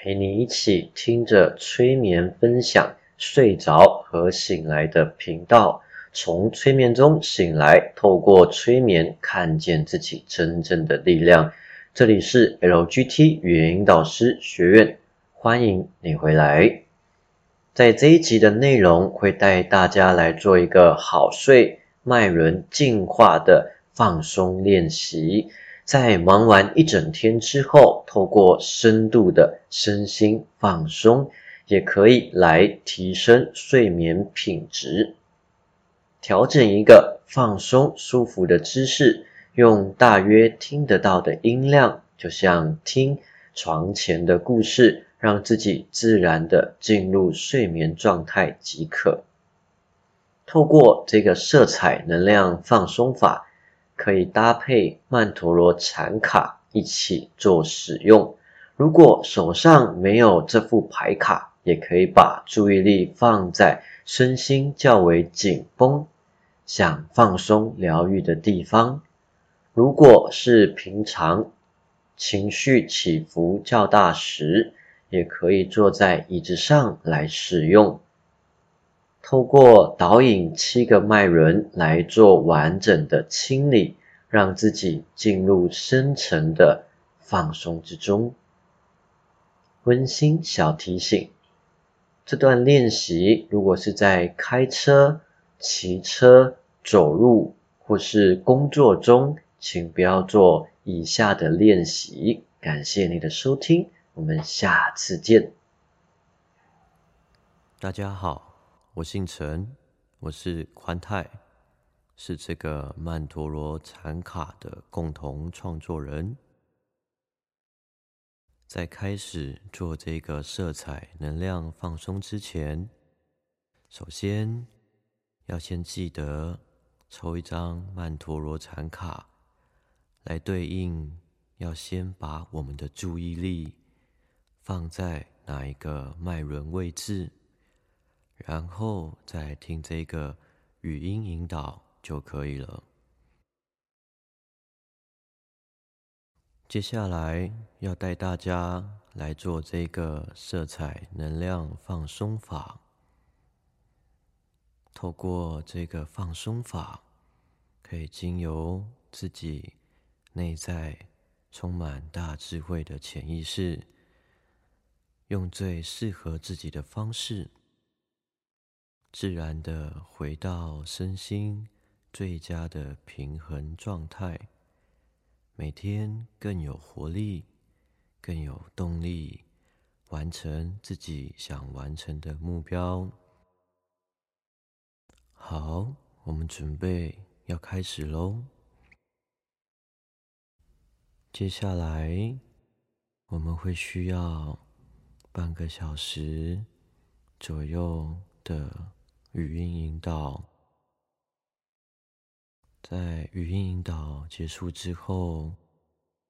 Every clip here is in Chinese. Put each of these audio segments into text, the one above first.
陪你一起听着催眠分享，睡着和醒来的频道，从催眠中醒来，透过催眠看见自己真正的力量。这里是 LGT 语言引导师学院，欢迎你回来。在这一集的内容，会带大家来做一个好睡脉轮净化的放松练习。在忙完一整天之后，透过深度的身心放松，也可以来提升睡眠品质。调整一个放松舒服的姿势，用大约听得到的音量，就像听床前的故事，让自己自然的进入睡眠状态即可。透过这个色彩能量放松法。可以搭配曼陀罗禅卡一起做使用。如果手上没有这副牌卡，也可以把注意力放在身心较为紧绷、想放松疗愈的地方。如果是平常情绪起伏较大时，也可以坐在椅子上来使用。透过导引七个脉轮来做完整的清理，让自己进入深层的放松之中。温馨小提醒：这段练习如果是在开车、骑车、走路或是工作中，请不要做以下的练习。感谢你的收听，我们下次见。大家好。我姓陈，我是宽泰，是这个曼陀罗禅卡的共同创作人。在开始做这个色彩能量放松之前，首先要先记得抽一张曼陀罗禅卡，来对应要先把我们的注意力放在哪一个脉轮位置。然后再听这个语音引导就可以了。接下来要带大家来做这个色彩能量放松法。透过这个放松法，可以经由自己内在充满大智慧的潜意识，用最适合自己的方式。自然的回到身心最佳的平衡状态，每天更有活力，更有动力，完成自己想完成的目标。好，我们准备要开始喽。接下来我们会需要半个小时左右的。语音引导，在语音引导结束之后，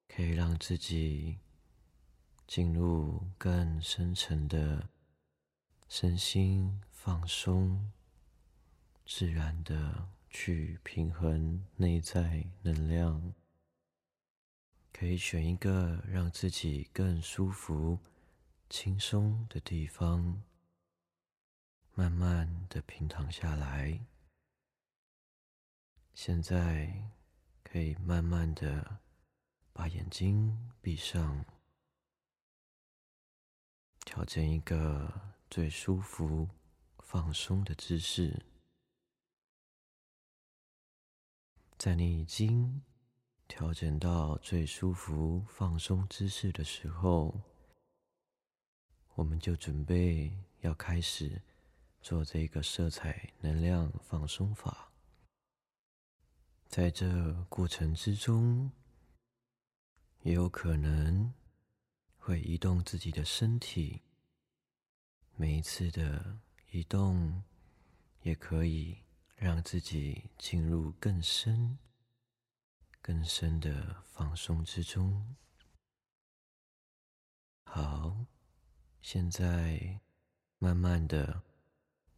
可以让自己进入更深层的身心放松，自然的去平衡内在能量。可以选一个让自己更舒服、轻松的地方。慢慢的平躺下来，现在可以慢慢的把眼睛闭上，调整一个最舒服、放松的姿势。在你已经调整到最舒服、放松姿势的时候，我们就准备要开始。做这个色彩能量放松法，在这过程之中，也有可能会移动自己的身体。每一次的移动，也可以让自己进入更深、更深的放松之中。好，现在慢慢的。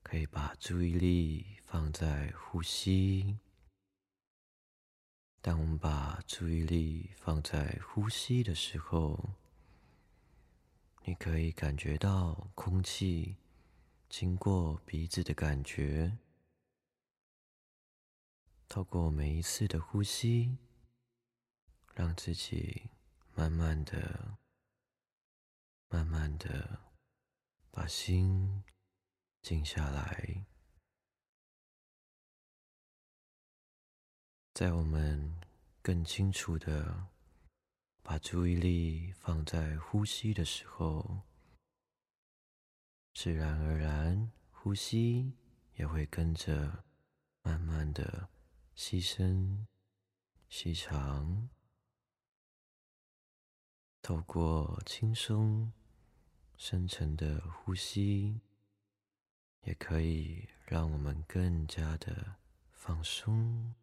可以把注意力放在呼吸。当我们把注意力放在呼吸的时候，你可以感觉到空气经过鼻子的感觉，透过每一次的呼吸，让自己慢慢的、慢慢的把心静下来。在我们更清楚的把注意力放在呼吸的时候，自然而然，呼吸也会跟着慢慢的吸深、吸长。透过轻松、深沉的呼吸，也可以让我们更加的放松。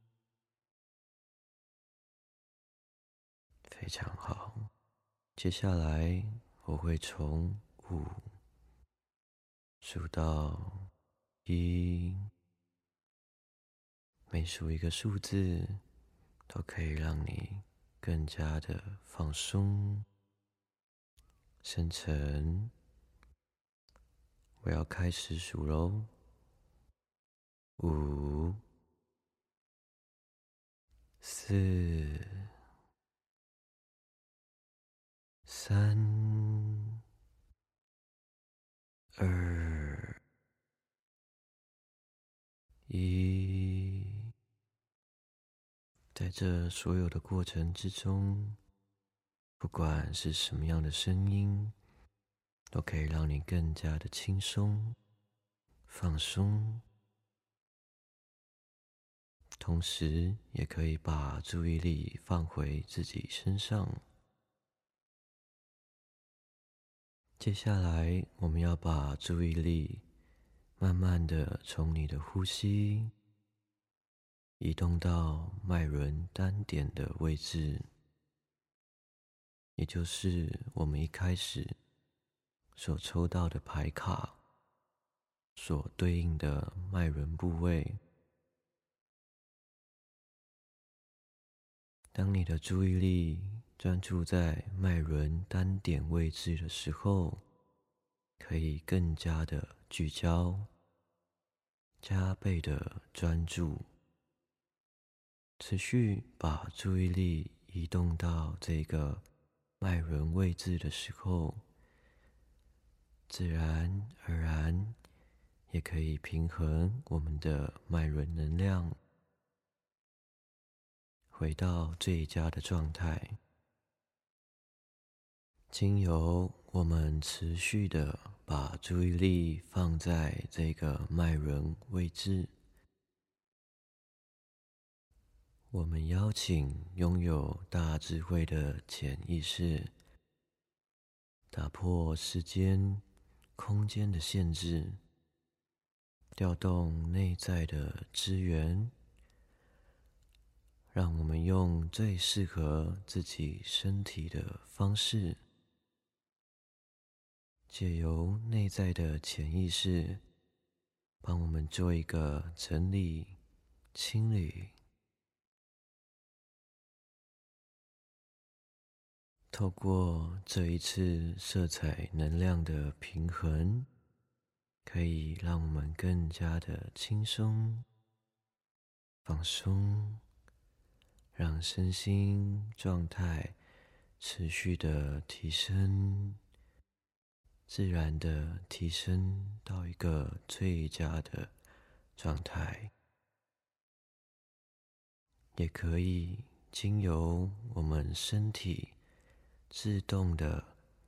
非常好，接下来我会从五数到一，每数一个数字都可以让你更加的放松、深沉。我要开始数喽，五、四。三、二、一，在这所有的过程之中，不管是什么样的声音，都可以让你更加的轻松、放松，同时也可以把注意力放回自己身上。接下来，我们要把注意力慢慢的从你的呼吸移动到脉轮单点的位置，也就是我们一开始所抽到的牌卡所对应的脉轮部位。当你的注意力。专注在脉轮单点位置的时候，可以更加的聚焦，加倍的专注，持续把注意力移动到这个脉轮位置的时候，自然而然也可以平衡我们的脉轮能量，回到最佳的状态。经由我们持续的把注意力放在这个脉轮位置，我们邀请拥有大智慧的潜意识，打破时间、空间的限制，调动内在的资源，让我们用最适合自己身体的方式。借由内在的潜意识，帮我们做一个整理、清理。透过这一次色彩能量的平衡，可以让我们更加的轻松、放松，让身心状态持续的提升。自然的提升到一个最佳的状态，也可以经由我们身体自动的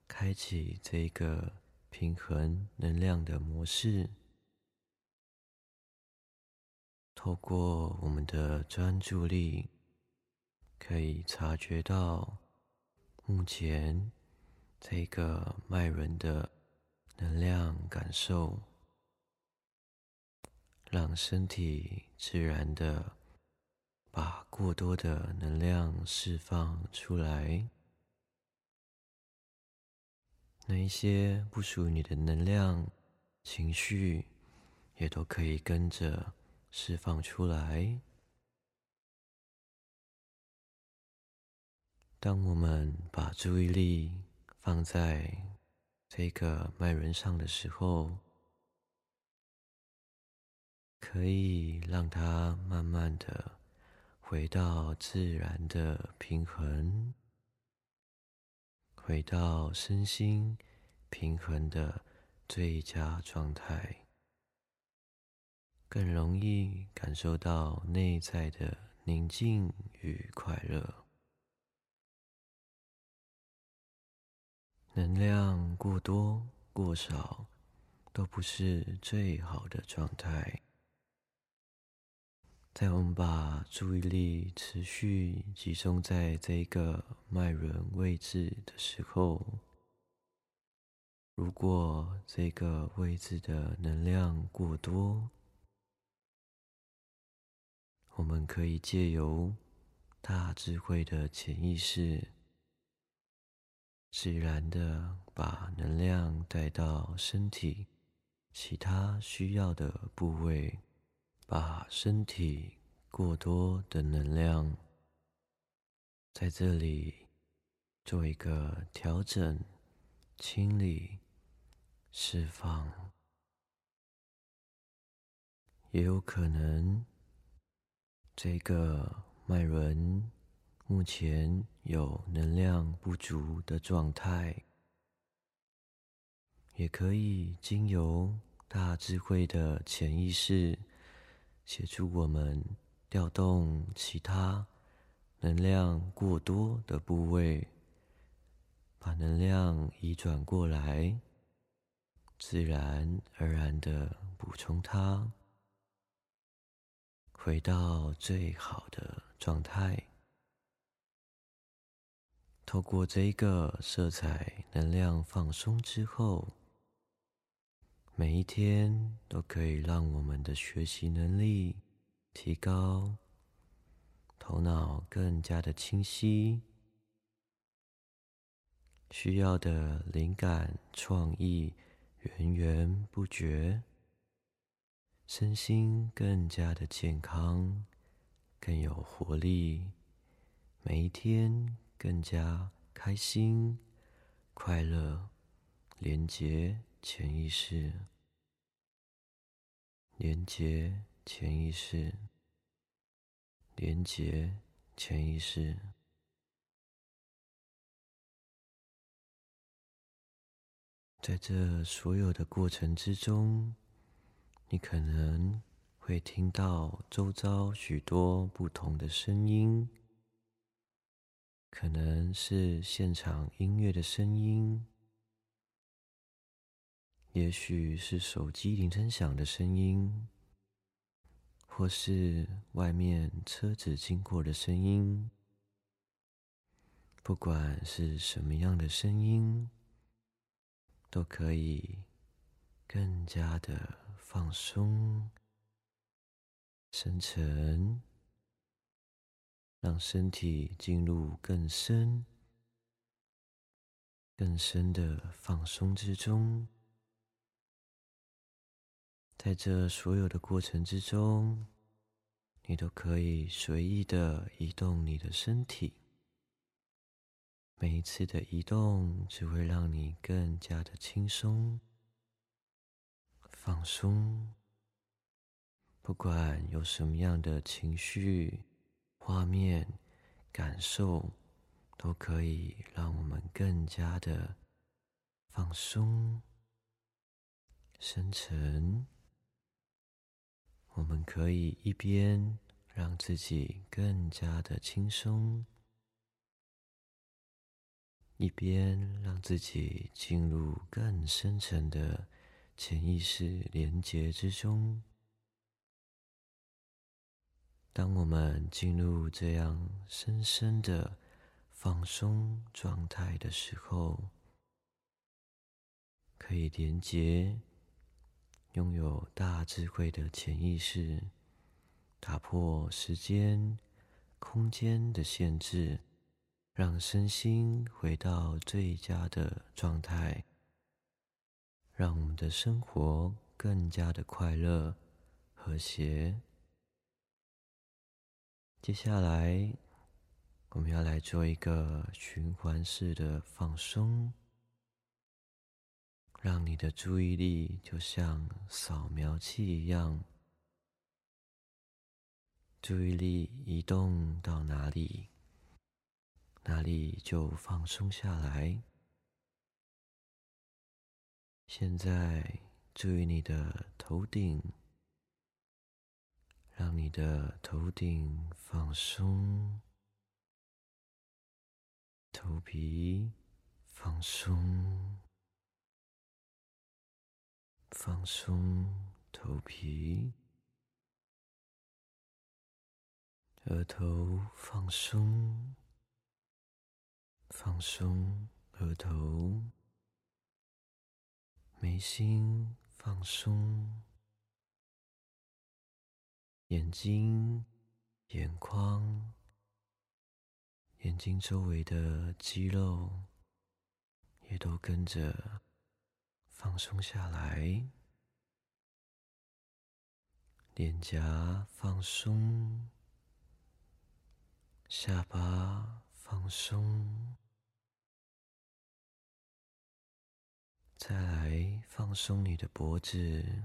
开启这个平衡能量的模式，透过我们的专注力，可以察觉到目前。这个脉轮的能量感受，让身体自然的把过多的能量释放出来。那一些不属于你的能量、情绪，也都可以跟着释放出来。当我们把注意力。放在这个脉轮上的时候，可以让它慢慢的回到自然的平衡，回到身心平衡的最佳状态，更容易感受到内在的宁静与快乐。能量过多、过少，都不是最好的状态。在我们把注意力持续集中在这个脉轮位置的时候，如果这个位置的能量过多，我们可以借由大智慧的潜意识。自然的把能量带到身体其他需要的部位，把身体过多的能量在这里做一个调整、清理、释放，也有可能这个脉轮。目前有能量不足的状态，也可以经由大智慧的潜意识协助我们调动其他能量过多的部位，把能量移转过来，自然而然的补充它，回到最好的状态。透过这个色彩能量放松之后，每一天都可以让我们的学习能力提高，头脑更加的清晰，需要的灵感创意源源不绝，身心更加的健康，更有活力，每一天。更加开心、快乐，连接潜意识，连接潜意识，连接潜意识。在这所有的过程之中，你可能会听到周遭许多不同的声音。可能是现场音乐的声音，也许是手机铃声响的声音，或是外面车子经过的声音。不管是什么样的声音，都可以更加的放松、深沉。让身体进入更深、更深的放松之中，在这所有的过程之中，你都可以随意的移动你的身体。每一次的移动，只会让你更加的轻松、放松。不管有什么样的情绪。画面、感受都可以让我们更加的放松、深沉。我们可以一边让自己更加的轻松，一边让自己进入更深层的潜意识连接之中。当我们进入这样深深的放松状态的时候，可以连接拥有大智慧的潜意识，打破时间、空间的限制，让身心回到最佳的状态，让我们的生活更加的快乐、和谐。接下来，我们要来做一个循环式的放松。让你的注意力就像扫描器一样，注意力移动到哪里，哪里就放松下来。现在注意你的头顶，让你的头顶放松，头皮放松。放松头皮，额头放松，放松额头，眉心放松，眼睛、眼眶、眼睛周围的肌肉也都跟着。放松下来，脸颊放松，下巴放松，再来放松你的脖子，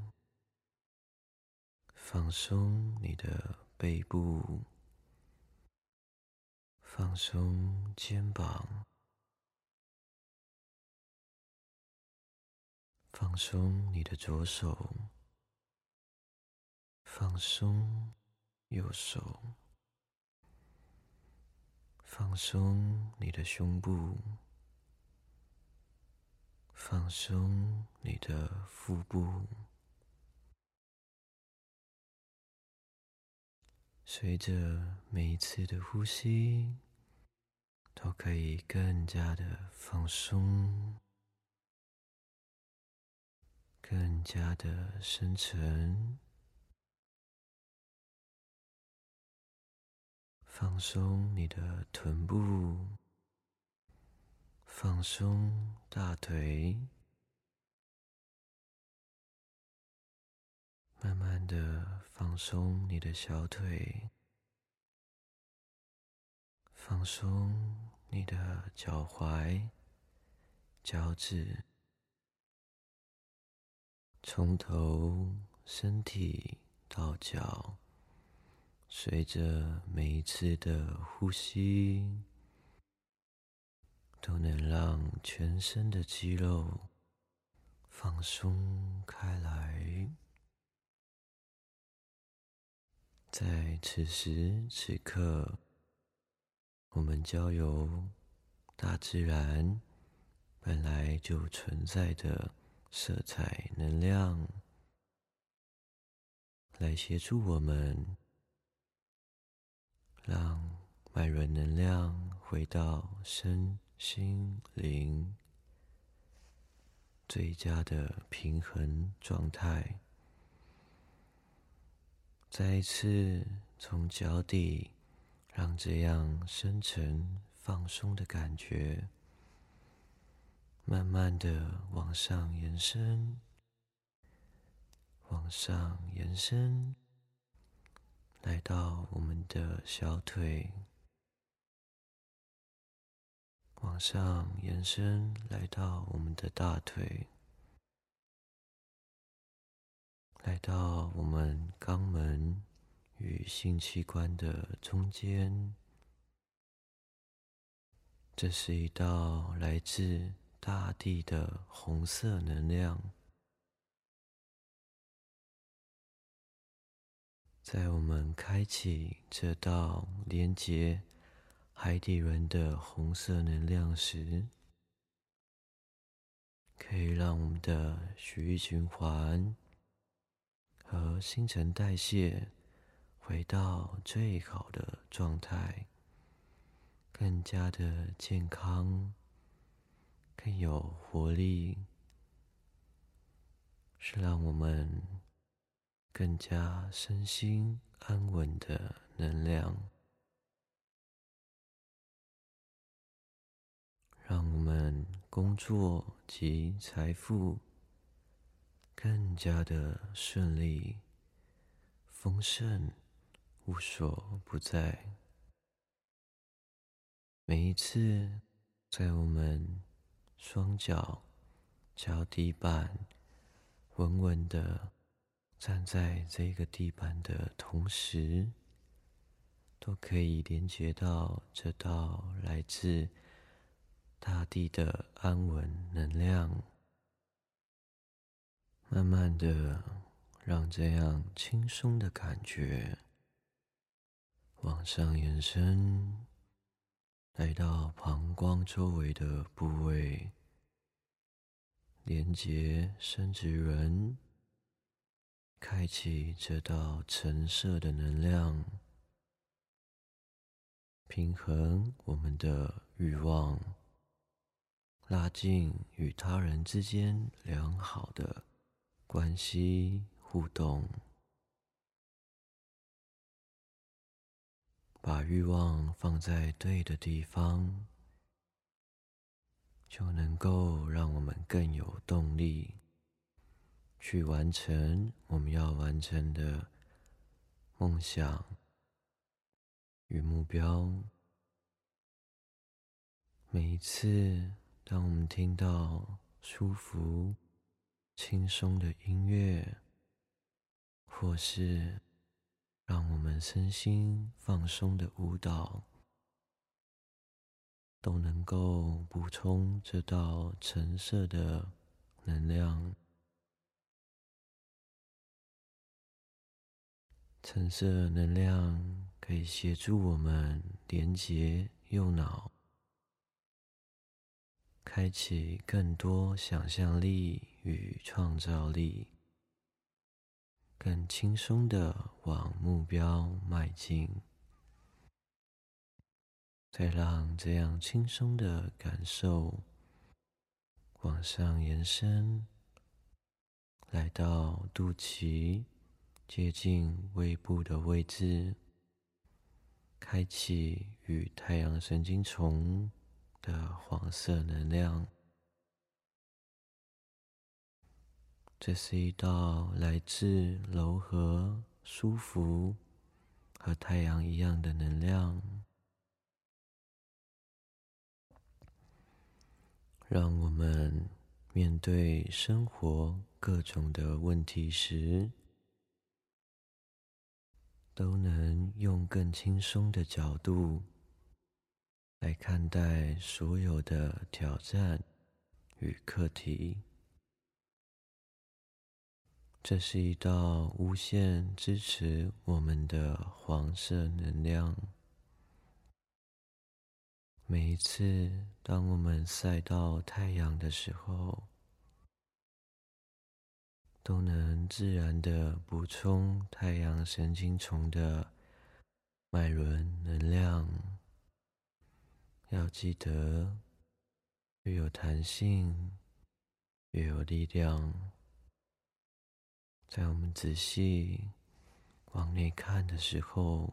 放松你的背部，放松肩膀。放松你的左手，放松右手，放松你的胸部，放松你的腹部。随着每一次的呼吸，都可以更加的放松。更加的深沉，放松你的臀部，放松大腿，慢慢的放松你的小腿，放松你的脚踝、脚趾。从头身体到脚，随着每一次的呼吸，都能让全身的肌肉放松开来。在此时此刻，我们交由大自然本来就存在的。色彩能量来协助我们，让脉轮能量回到身心灵最佳的平衡状态。再一次从脚底，让这样深沉放松的感觉。慢慢的往上延伸，往上延伸，来到我们的小腿；往上延伸，来到我们的大腿；来到我们肛门与性器官的中间。这是一道来自。大地的红色能量，在我们开启这道连接海底轮的红色能量时，可以让我们的血液循环和新陈代谢回到最好的状态，更加的健康。更有活力，是让我们更加身心安稳的能量，让我们工作及财富更加的顺利、丰盛、无所不在。每一次在我们双脚脚底板稳稳的站在这个地板的同时，都可以连接到这道来自大地的安稳能量，慢慢的让这样轻松的感觉往上延伸，来到膀胱周围的部位。连接生殖轮，开启这道橙色的能量，平衡我们的欲望，拉近与他人之间良好的关系互动，把欲望放在对的地方。就能够让我们更有动力去完成我们要完成的梦想与目标。每一次，当我们听到舒服、轻松的音乐，或是让我们身心放松的舞蹈，都能够补充这道橙色的能量。橙色能量可以协助我们连接右脑，开启更多想象力与创造力，更轻松的往目标迈进。再让这样轻松的感受往上延伸，来到肚脐接近胃部的位置，开启与太阳神经丛的黄色能量。这是一道来自柔和、舒服和太阳一样的能量。让我们面对生活各种的问题时，都能用更轻松的角度来看待所有的挑战与课题。这是一道无限支持我们的黄色能量。每一次，当我们晒到太阳的时候，都能自然的补充太阳神经丛的脉轮能量。要记得，越有弹性，越有力量。在我们仔细往内看的时候。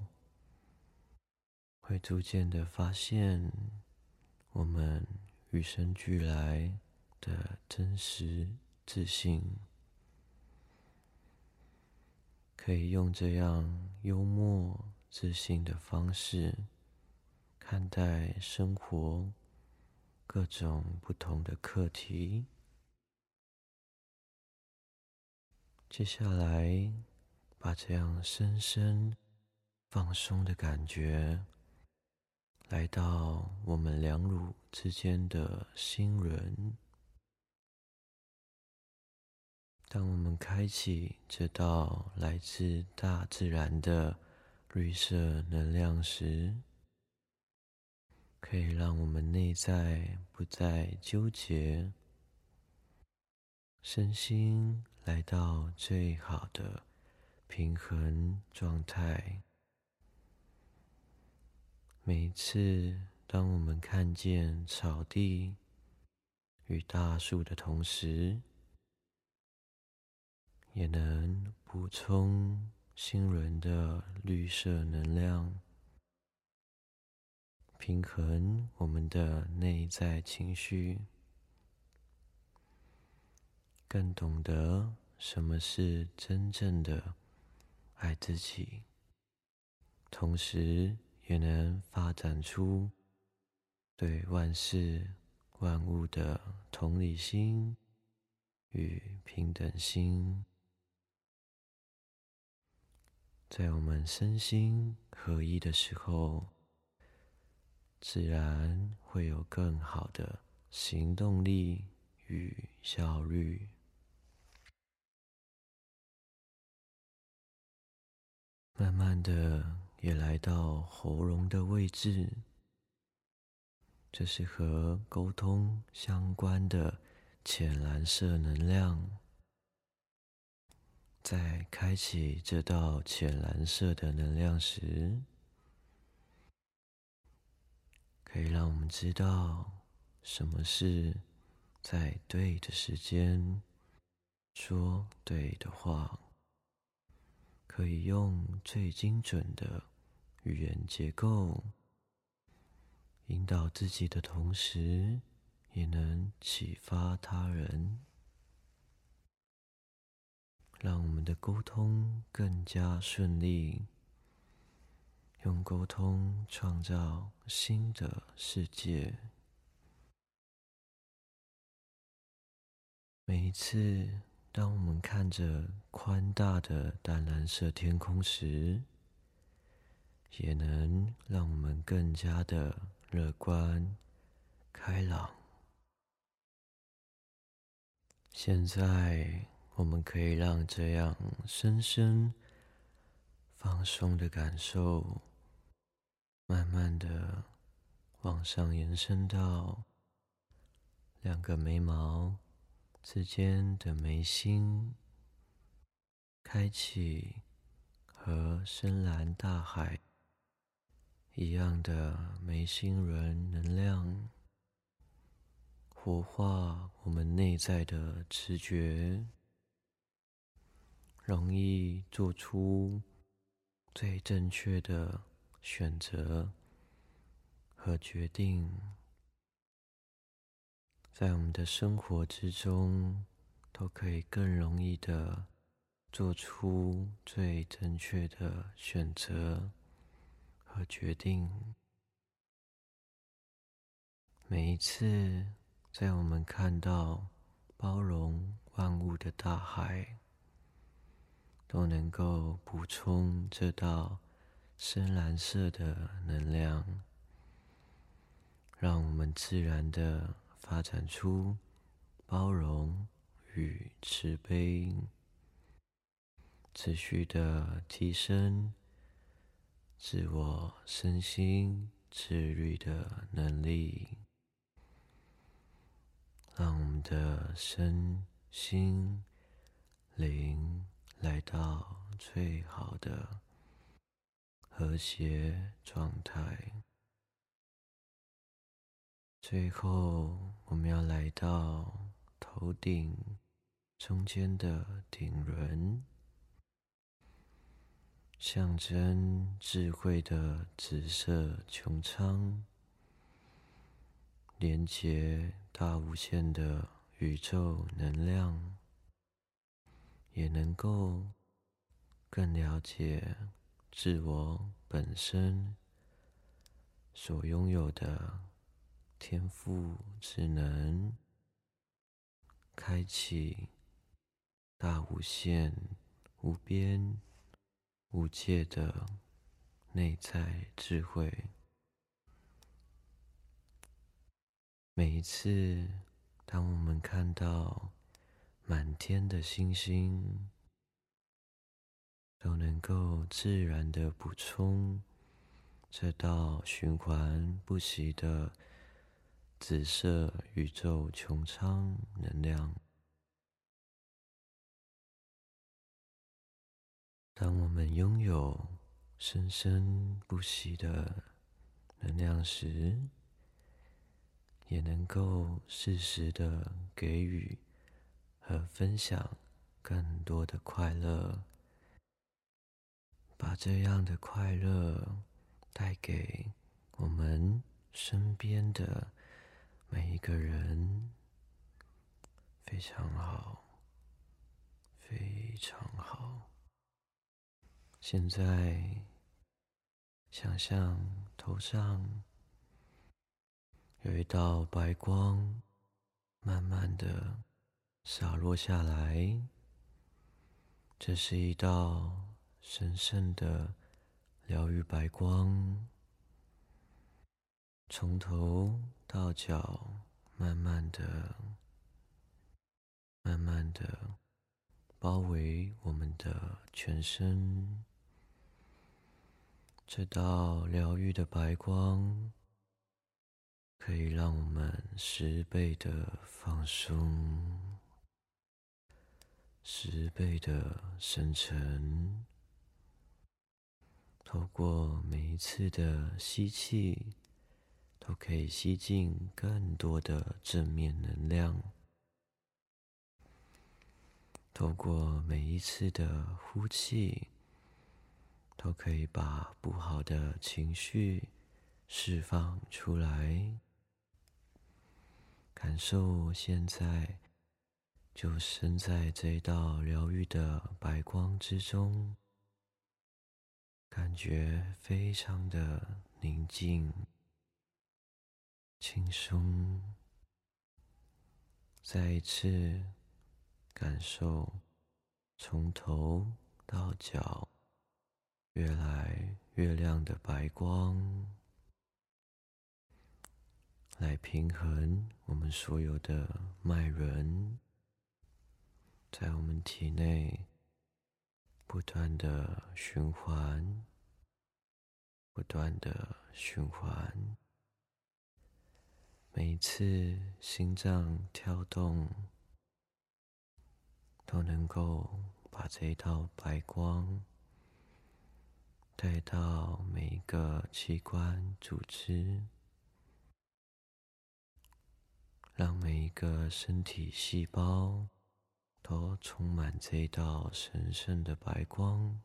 会逐渐的发现，我们与生俱来的真实自信，可以用这样幽默、自信的方式看待生活各种不同的课题。接下来，把这样深深放松的感觉。来到我们两乳之间的心轮，当我们开启这道来自大自然的绿色能量时，可以让我们内在不再纠结，身心来到最好的平衡状态。每一次，当我们看见草地与大树的同时，也能补充心轮的绿色能量，平衡我们的内在情绪，更懂得什么是真正的爱自己，同时。也能发展出对万事万物的同理心与平等心。在我们身心合一的时候，自然会有更好的行动力与效率。慢慢的，也来到喉咙的位置，这是和沟通相关的浅蓝色能量。在开启这道浅蓝色的能量时，可以让我们知道什么是在对的时间说对的话，可以用最精准的语言结构引导自己的同时，也能启发他人。让我们的沟通更加顺利，用沟通创造新的世界。每一次，当我们看着宽大的淡蓝色天空时，也能让我们更加的乐观开朗。现在。我们可以让这样深深放松的感受，慢慢的往上延伸到两个眉毛之间的眉心，开启和深蓝大海一样的眉心轮能量，活化我们内在的直觉。容易做出最正确的选择和决定，在我们的生活之中，都可以更容易的做出最正确的选择和决定。每一次，在我们看到包容万物的大海。都能够补充这道深蓝色的能量，让我们自然的发展出包容与慈悲，持续的提升自我身心自律的能力，让我们的身心灵。来到最好的和谐状态。最后，我们要来到头顶中间的顶轮，象征智慧的紫色穹苍，连接大无限的宇宙能量。也能够更了解自我本身所拥有的天赋只能，开启大无限、无边、无界的内在智慧。每一次，当我们看到。满天的星星都能够自然的补充这道循环不息的紫色宇宙穹苍能量。当我们拥有生生不息的能量时，也能够适时的给予。和分享更多的快乐，把这样的快乐带给我们身边的每一个人，非常好，非常好。现在，想象头上有一道白光，慢慢的。洒落下来。这是一道神圣的疗愈白光，从头到脚，慢慢的、慢慢的包围我们的全身。这道疗愈的白光，可以让我们十倍的放松，十倍的深沉。透过每一次的吸气，都可以吸进更多的正面能量；透过每一次的呼气，都可以把不好的情绪释放出来，感受现在就身在这道疗愈的白光之中，感觉非常的宁静、轻松。再一次感受从头到脚。越来越亮的白光，来平衡我们所有的脉轮，在我们体内不断的循环，不断的循环。每一次心脏跳动，都能够把这一道白光。带到每一个器官、组织，让每一个身体细胞都充满这一道神圣的白光，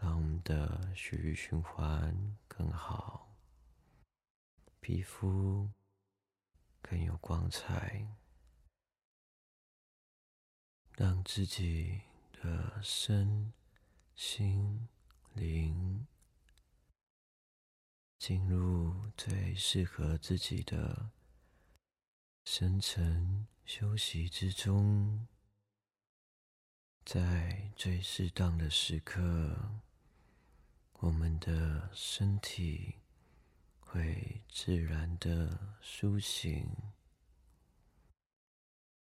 让我们的血液循环更好，皮肤更有光彩，让自己的身。心灵进入最适合自己的深层休息之中，在最适当的时刻，我们的身体会自然的苏醒，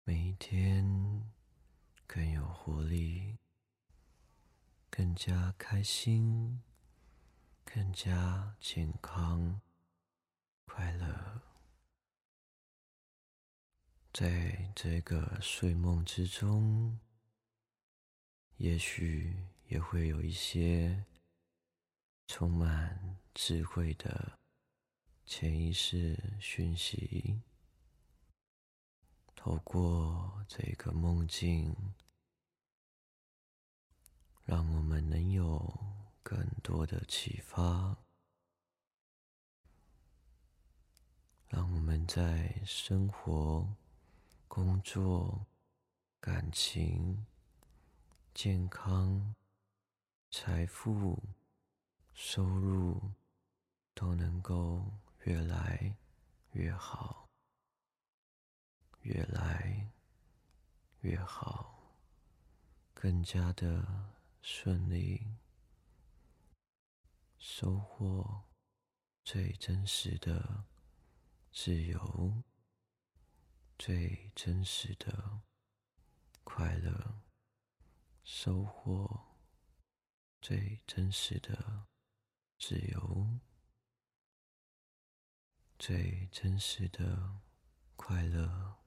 每一天更有活力。更加开心，更加健康、快乐，在这个睡梦之中，也许也会有一些充满智慧的潜意识讯息，透过这个梦境。让我们能有更多的启发，让我们在生活、工作、感情、健康、财富、收入都能够越来越好，越来越好，更加的。顺利，收获最真实的自由，最真实的快乐，收获最真实的自由，最真实的快乐。